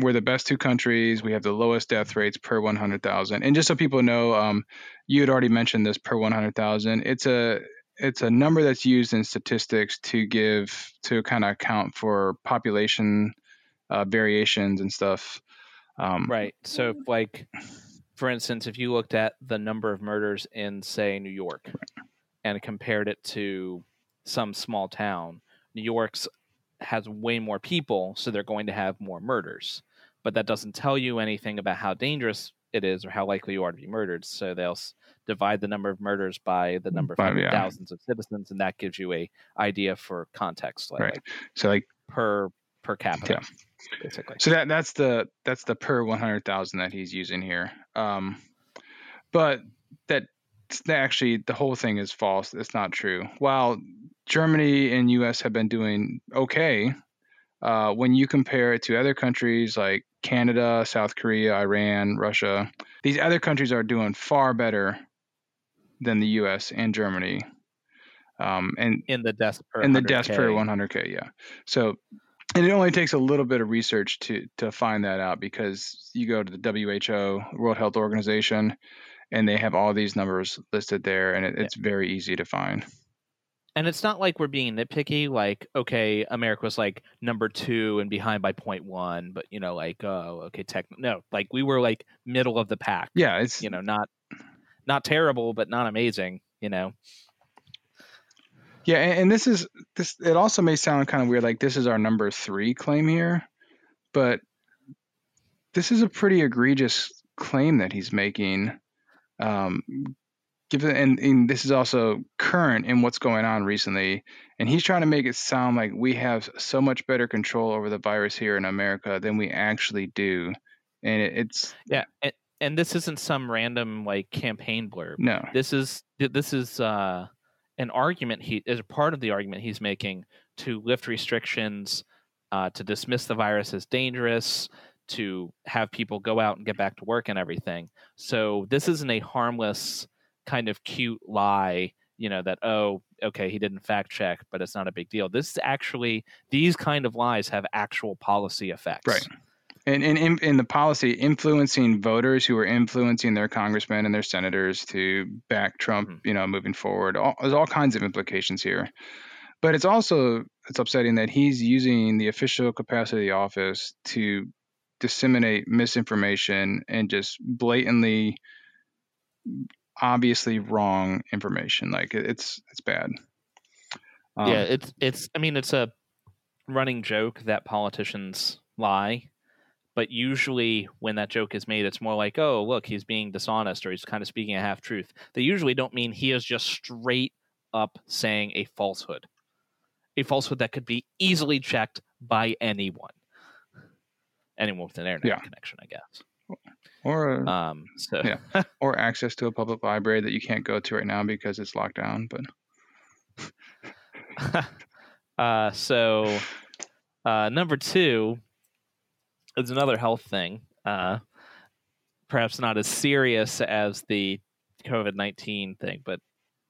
we're the best two countries. We have the lowest death rates per 100,000. And just so people know, um, you had already mentioned this per 100,000. It's a it's a number that's used in statistics to give to kind of account for population uh, variations and stuff. Um, right. So like for instance, if you looked at the number of murders in, say, New York, and compared it to some small town, New York's has way more people, so they're going to have more murders. But that doesn't tell you anything about how dangerous it is or how likely you are to be murdered. So they'll divide the number of murders by the number of By- yeah. thousands of citizens, and that gives you a idea for context, like, Right. like So like per per capita, yeah. basically. So that that's the that's the per one hundred thousand that he's using here. Um, but that that actually the whole thing is false. It's not true. While Germany and U.S. have been doing okay, uh, when you compare it to other countries like Canada, South Korea, Iran, Russia, these other countries are doing far better than the U.S. and Germany. Um, and In the deaths per and the deaths per 100K. 100k yeah so and it only takes a little bit of research to to find that out because you go to the WHO World Health Organization and they have all these numbers listed there and it, it's very easy to find and it's not like we're being nitpicky like okay america was like number two and behind by point one but you know like oh okay tech no like we were like middle of the pack yeah it's you know not not terrible but not amazing you know? Yeah and, and this is this it also may sound kind of weird like this is our number 3 claim here but this is a pretty egregious claim that he's making um given and, and this is also current in what's going on recently and he's trying to make it sound like we have so much better control over the virus here in america than we actually do and it, it's yeah and, and this isn't some random like campaign blurb. No. This is this is uh an argument he is a part of the argument he's making to lift restrictions uh, to dismiss the virus as dangerous to have people go out and get back to work and everything. So this isn't a harmless kind of cute lie you know that oh okay he didn't fact check but it's not a big deal this is actually these kind of lies have actual policy effects Right. and in, in, in the policy influencing voters who are influencing their congressmen and their senators to back Trump, Mhm. you know, moving forward. All, there's all kinds of implications here. But it's also it's upsetting that he's using the official capacity of the office to disseminate misinformation and just blatantly obviously wrong information like it's it's bad. Um, yeah it's it's i mean it's a running joke that politicians lie but usually when that joke is made it's more like oh look he's being dishonest or he's kind of speaking a half truth they usually don't mean he is just straight up saying a falsehood a falsehood that could be easily checked by anyone anyone with an internet Yeah. connection i guess or um so Yeah. *laughs* or access to a public library that you can't go to right now because it's locked down but *laughs* uh, so uh, number two is another health thing. Uh, perhaps not as serious as the COVID nineteen thing, but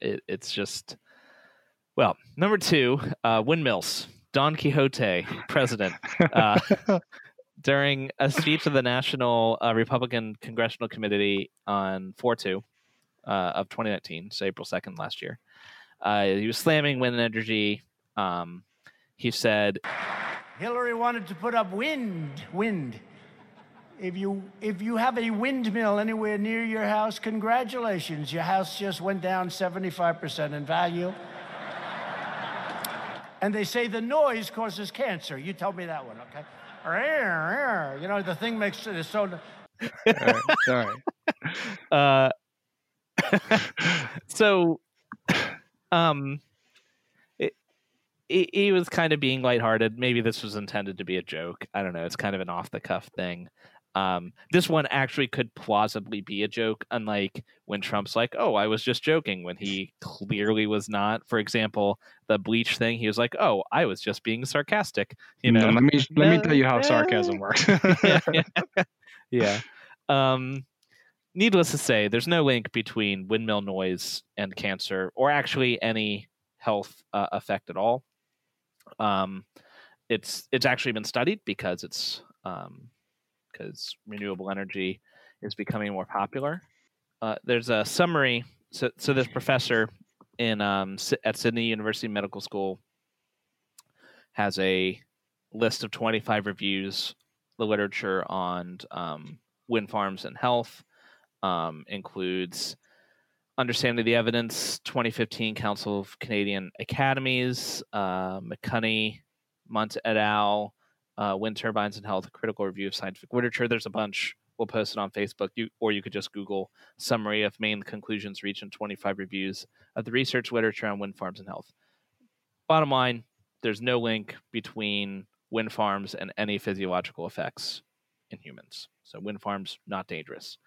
it, it's just well. Number two, uh, windmills. Don Quixote, president, uh, *laughs* during a speech to the National uh, Republican Congressional Committee on 4 2 uh, of 2019, so April 2nd last year. Uh, he was slamming wind energy. Um, he said, Hillary wanted to put up wind, wind. If you if you have a windmill anywhere near your house, congratulations. Your house just went down 75% in value. And they say the noise causes cancer. You told me that one, okay? *laughs* You know, the thing makes it so all right, right. *laughs* uh, *laughs* so, *clears throat* um, he he was kind of being lighthearted. Maybe this was intended to be a joke. I don't know. It's kind of an off the cuff thing. Um, this one actually could plausibly be a joke, unlike when Trump's like, "Oh, I was just joking," when he clearly was not. For example, the bleach thing, he was like, "Oh, I was just being sarcastic." You know, let me let me tell you how sarcasm works *laughs* yeah, yeah. *laughs* yeah. *laughs* Um, needless to say, there's no link between windmill noise and cancer, or actually any health uh, effect at all. Um, it's it's actually been studied because it's um, because renewable energy is becoming more popular. Uh, there's a summary. So, so this professor in um, at Sydney University Medical School has a list of 25 reviews, the literature on um, wind farms and health. um, includes Understanding the Evidence, 2015 Council of Canadian Academies, uh, McCunney, Mundt et al., uh, Wind Turbines and Health, Critical Review of Scientific Literature. There's a bunch. We'll post it on Facebook, you, or you could just Google summary of main conclusions reached in 25 reviews of the research literature on wind farms and health. Bottom line, there's no link between wind farms and any physiological effects in humans. So wind farms not dangerous.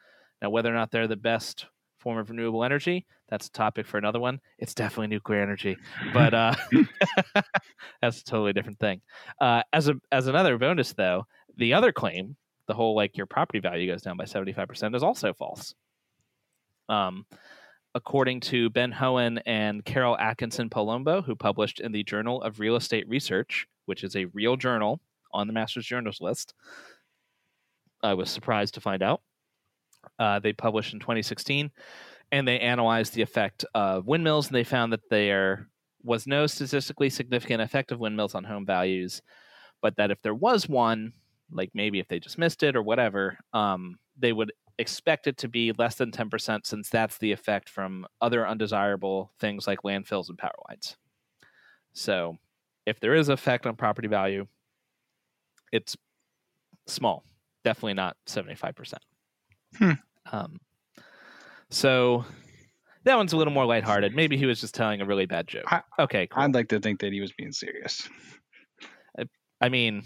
Now, whether or not they're the best form of renewable energy, that's a topic for another one. It's definitely nuclear energy, but uh, *laughs* that's a totally different thing. Uh, as a as another bonus, though, the other claim, the whole like your property value goes down by seventy five percent, is also false. Um, according to Ben Hoen and Carol Atkinson Palombo, who published in the Journal of Real Estate Research, which is a real journal on the Masters Journals list. I was surprised to find out. Uh, they published in 2016, and they analyzed the effect of windmills, and they found that there was no statistically significant effect of windmills on home values, but that if there was one, like maybe if they just missed it or whatever, um, they would expect it to be less than 10% since that's the effect from other undesirable things like landfills and power lines. So if there is effect on property value, it's small, definitely not 75%. Hmm. Um, so that one's a little more lighthearted. Maybe he was just telling a really bad joke. I- okay, cool. I'd like to think that he was being serious. I mean,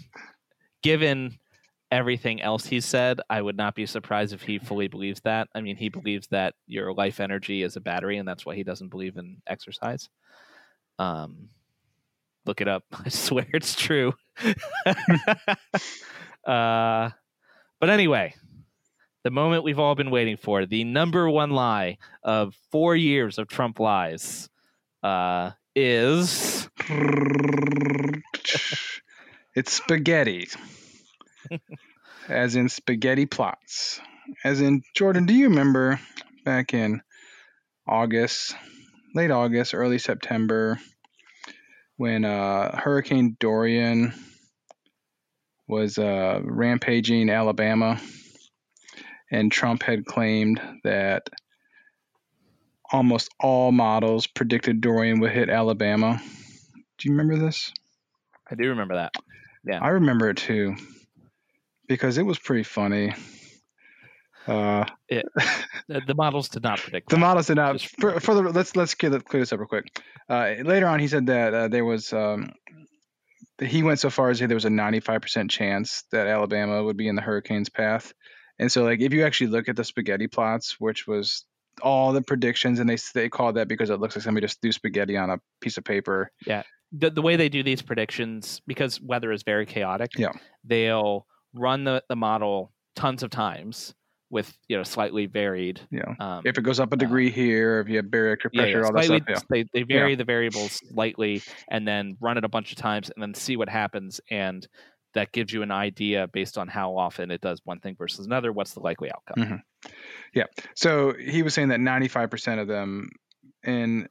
given everything else he said, I would not be surprised if he fully believes that. I mean, he believes that your life energy is a battery, and that's why he doesn't believe in exercise. Um, look it up. *laughs* I swear it's true. *laughs* uh, but anyway, the moment we've all been waiting for, the number one lie of four years of Trump lies, uh, is *laughs* it's spaghetti. As in spaghetti plots. As in, Jordan, do you remember back in August, late August, early September, when uh, Hurricane Dorian was uh, rampaging Alabama, and Trump had claimed that almost all models predicted Dorian would hit Alabama. Do you remember this? I do remember that. Yeah. I remember it too because it was pretty funny. Uh, The, the models did not predict *laughs* the models did not. For, for the let's let's clear, clear this up real quick. Uh, later on, he said that uh, there was. Um, he went so far as to say there was a 95% chance that Alabama would be in the hurricane's path. And so, like, if you actually look at the spaghetti plots, which was all the predictions, and they they call that because it looks like somebody just threw spaghetti on a piece of paper. Yeah, the, the way they do these predictions because weather is very chaotic Yeah. they'll run the, the model tons of times with you know slightly varied know, um, if it goes up a degree here, if you have barometric yeah, pressure, yeah, all that stuff. Yeah. they, they vary the variables slightly and then run it a bunch of times and then see what happens and that gives you an idea based on how often it does one thing versus another what's the likely outcome mm-hmm. Yeah. So he was saying that 95% of them, and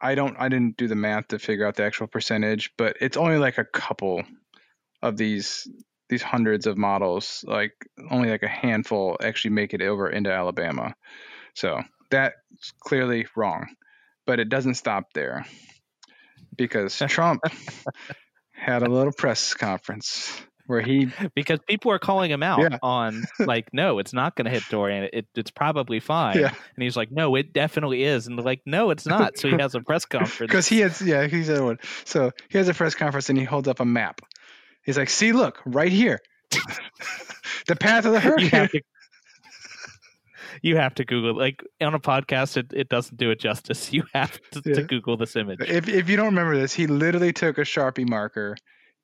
I don't, I didn't do the math to figure out the actual percentage, but it's only like a couple of these these hundreds of models, like only like a handful actually make it over into Alabama. So that's clearly wrong, but it doesn't stop there because *laughs* Trump *laughs* had a little press conference where he *laughs* because people are calling him out Yeah. on like *laughs* no it's not going to hit dorian it, it's probably fine Yeah. and he's like no it definitely is and they're like no it's *laughs* not so he has a press conference because he has yeah he's the one. So he has a press conference and he holds up a map. He's like, "See, look, right here, the path of the you hurricane." have to you have to google like on a podcast it, it doesn't do it justice. *laughs* You have to, to google this image. If if you don't remember this, he literally took a sharpie marker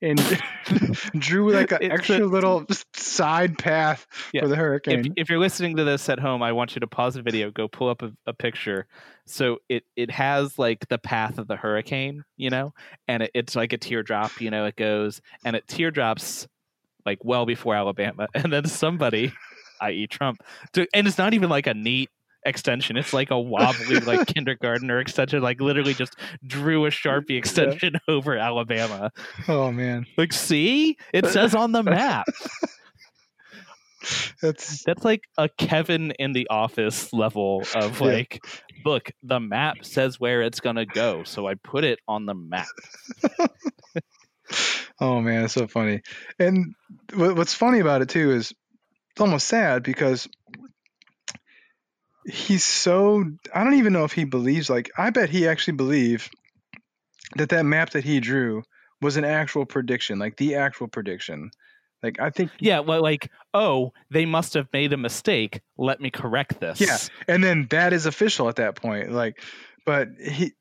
and *laughs* drew like an It's extra a- little side path Yeah. for the if, hurricane. if you're listening to this at home i want you to pause the video go pull up a, a picture. So it it has like the path of the hurricane you know and it, it's like a teardrop you know it goes and it teardrops like well before alabama. *laughs* And then somebody i.e trump. To, and it's not even like a neat extension. It's like a wobbly *laughs* like kindergartner extension like literally just drew a sharpie extension *laughs* over alabama. Oh man, like see? It says on the map. *laughs* That's That's like a Kevin in the office level of Yeah. like, look, the map says where it's gonna go, so I put it on the map. oh man, it's so funny. And what's funny about it too is it's almost sad because he's so I don't even know if he believes like I bet he actually believed that that map that he drew was an actual prediction, like the actual prediction. Like I think Yeah, well, like, oh, they must have made a mistake. Let me correct this. Yeah. and then that is official at that point like but he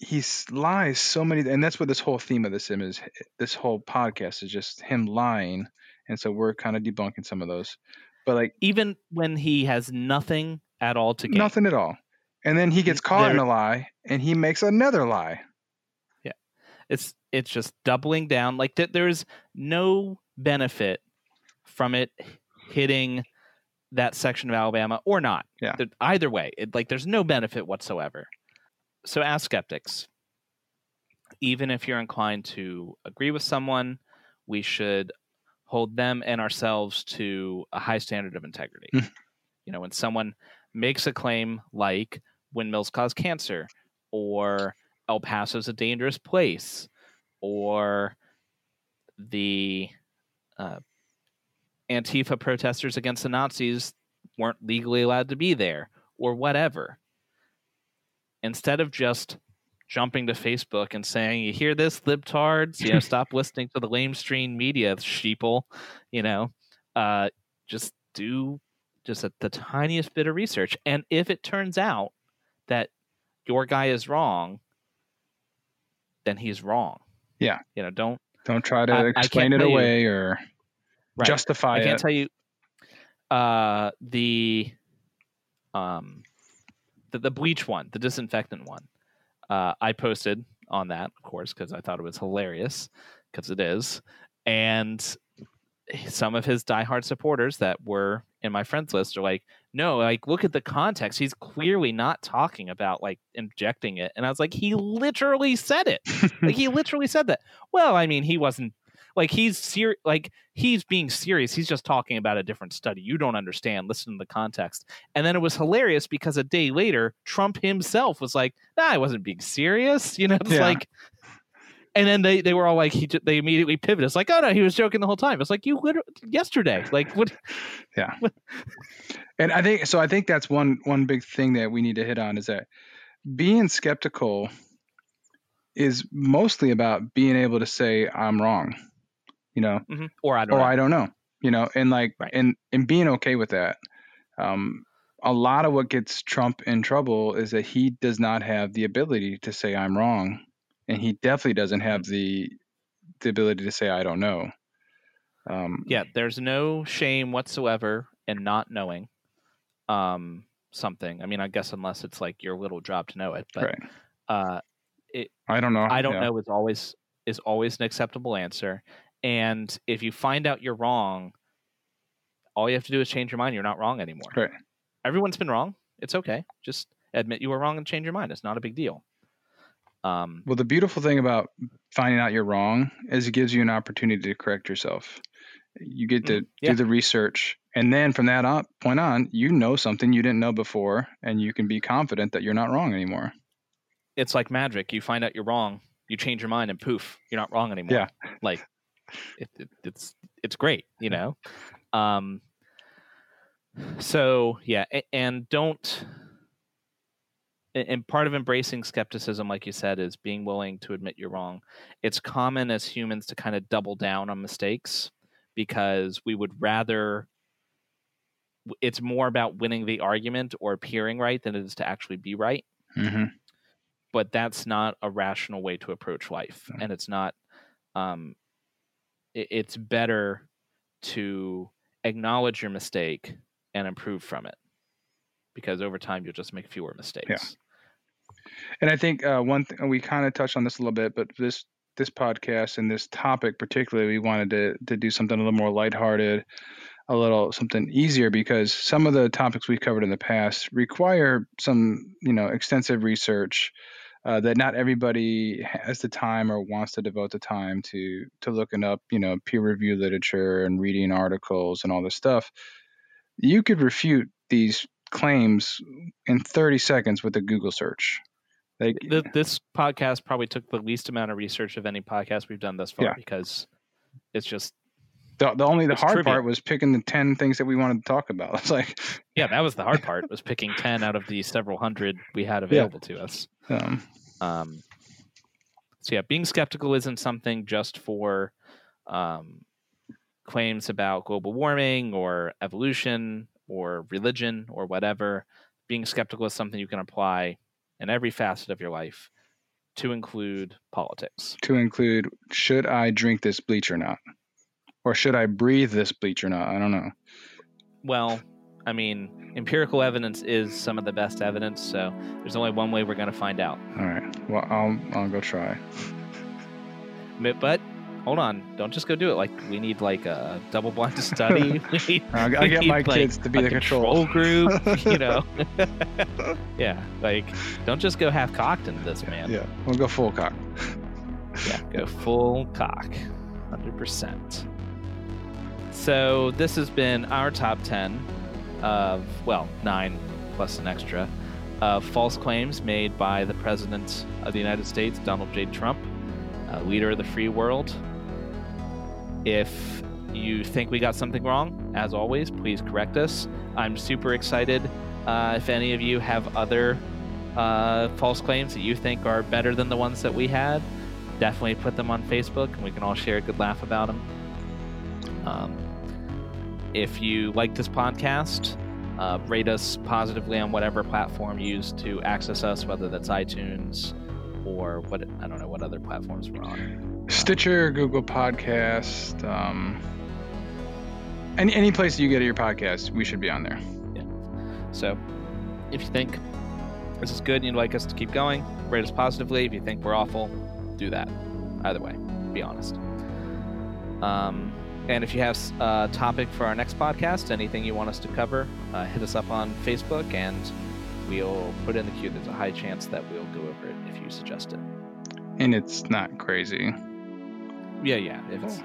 he lies so many and that's what this whole theme of this is this whole podcast is just him lying and so we're kind of debunking some of those but like Even when he has nothing at all to gain. nothing at all and then he gets caught in a lie and he makes another lie Yeah, It's it's just doubling down. Like th- there's no benefit from it hitting that section of Alabama or not. Yeah. Th- Either way, it, like there's no benefit whatsoever. So as skeptics, even if you're inclined to agree with someone, we should hold them and ourselves to a high standard of integrity. Mm. you know, when someone makes a claim like windmills cause cancer or El Paso's a dangerous place or the uh, Antifa protesters against the Nazis weren't legally allowed to be there or whatever. Instead of just jumping to Facebook and saying, "You hear this, libtards? You *laughs* know, stop listening to the lamestream media, sheeple." You know, uh, just do just a, the tiniest bit of research, and if it turns out that your guy is wrong, then he's wrong. Yeah. you know, don't don't try to I- I explain it tell you- away or right. justify it. I can't it tell you uh the um the, the bleach one, the disinfectant one. Uh I posted on that, of course, because I thought it was hilarious, because it is. And some of his diehard supporters that were in my friends list are like, no, like look at the context. He's clearly not talking about like injecting it. And I was like, he literally said it. like he *laughs* literally said that. Well, I mean, he wasn't like he's ser- like he's being serious. He's just talking about a different study. You don't understand. Listen to the context. And then it was hilarious because a day later, Trump himself was like, "Nah, I wasn't being serious." *laughs* You know, it's Yeah. like. And then they, they were all like he they immediately pivoted. It's like oh no he was joking the whole time. It's like you literally yesterday like what *laughs* Yeah. *laughs* and i think so i think that's one one big thing that we need to hit on is that being skeptical is mostly about being able to say i'm wrong you know Mhm. or I don't or know. i don't know you know and like Right. and and being okay with that um a lot of what gets trump in trouble is that he does not have the ability to say i'm wrong and he definitely doesn't have the the ability to say i don't know um yeah there's no shame whatsoever in not knowing um something i mean i guess unless it's like your little job to know it but right uh it, i don't know i don't yeah. know is always is always an acceptable answer and if you find out you're wrong all you have to do is change your mind you're not wrong anymore Right. everyone's been wrong it's okay just admit you were wrong and change your mind it's not a big deal um Well, the beautiful thing about finding out you're wrong is it gives you an opportunity to correct yourself. You get to Mm, yeah. do the research, and then from that on, point on, you know something you didn't know before, and you can be confident that you're not wrong anymore. it's like magic you find out you're wrong you change your mind and poof you're not wrong anymore Yeah. like it, it, it's it's great you know? Um so yeah and don't and part of embracing skepticism like you said is being willing to admit you're wrong. It's common as humans to kind of double down on mistakes because we would rather it's more about winning the argument or appearing right than it is to actually be right. Hmm but that's not a rational way to approach life and it's not um it, it's better to acknowledge your mistake and improve from it because over time you'll just make fewer mistakes And I think uh, one thing we kind of touched on this a little bit, but this this podcast and this topic particularly, we wanted to to do something a little more lighthearted, a little something easier because some of the topics we've covered in the past require some you know extensive research. Uh, that not everybody has the time or wants to devote the time to to looking up, you know, peer review literature and reading articles and all this stuff. You could refute these claims in 30 seconds with a Google search. Like Th- this podcast probably took the least amount of research of any podcast we've done thus far Yeah. because it's just the, the only the It's hard part was picking the 10 things that we wanted to talk about. *laughs* It's like yeah that was the hard part was picking 10 out of the several hundred we had available to us. Um, um, so yeah being skeptical isn't something just for um, claims about global warming or evolution or religion or whatever. Being skeptical is something you can apply in every facet of your life to include politics. To include should I drink this bleach or not? Or should I breathe this bleach or not? I don't know. Well, I mean, empirical evidence is some of the best evidence, so there's only one way we're going to find out. All right. Well, I'll I'll go try. But, hold on, don't just go do it. Like we need like a double-blind study. *laughs* need, I'll, get my like, kids to be the control. group. *laughs* You know, *laughs* yeah. Like, don't just go half cocked into this, man. Yeah, we'll go full cock. Yeah, go full cock, hundred percent. So this has been our top ten of well nine plus an extra of false claims made by the president of the United States, Donald J. Trump, uh, leader of the free world. If you think we got something wrong, as always, please correct us. I'm super excited. Uh, if any of you have other uh, false claims that you think are better than the ones that we had, definitely put them on Facebook and we can all share a good laugh about them. Um, if you like this podcast, uh, rate us positively on whatever platform you use to access us, whether that's iTunes or what I don't know what other platforms we're on. Stitcher, Google Podcast, um, any any place you get your podcast, we should be on there. Yeah. So, if you think this is good and you'd like us to keep going, rate us positively. If you think we're awful, do that. Either way, be honest. Um, and if you have a topic for our next podcast, anything you want us to cover, uh, hit us up on Facebook and we'll put it in the queue. There's a high chance that we'll go over it if you suggest it. And it's not crazy. Yeah, yeah. If it's,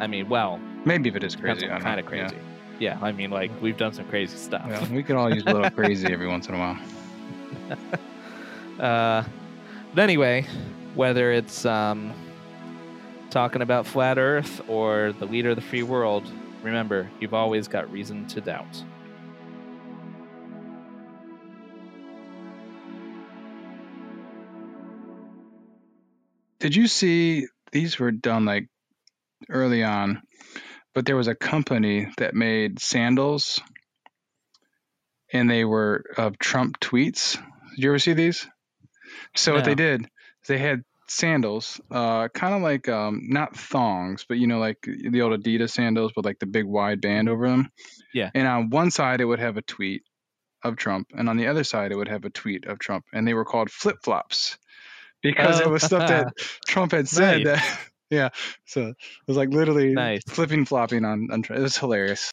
I mean, well, Maybe if it is crazy. Kind know. of crazy. Yeah. I mean, like we've done some crazy stuff. Yeah. yeah, we could all use a little crazy every once in a while. *laughs* Uh, but anyway, whether it's um, talking about flat Earth or the leader of the free world, remember you've always got reason to doubt. Did you see these were done like early on, but there was a company that made sandals and they were of Trump tweets. Did you ever see these? So what they did, they had sandals, uh, kind of like um, not thongs, but you know, like the old Adidas sandals with like the big wide band over them. Yeah. And on one side it would have a tweet of Trump, and on the other side it would have a tweet of Trump, and they were called flip flops because it Oh. was stuff that *laughs* Trump had said Nice. that. *laughs* Yeah, so it was like literally Nice. flipping flopping on, on. It was hilarious.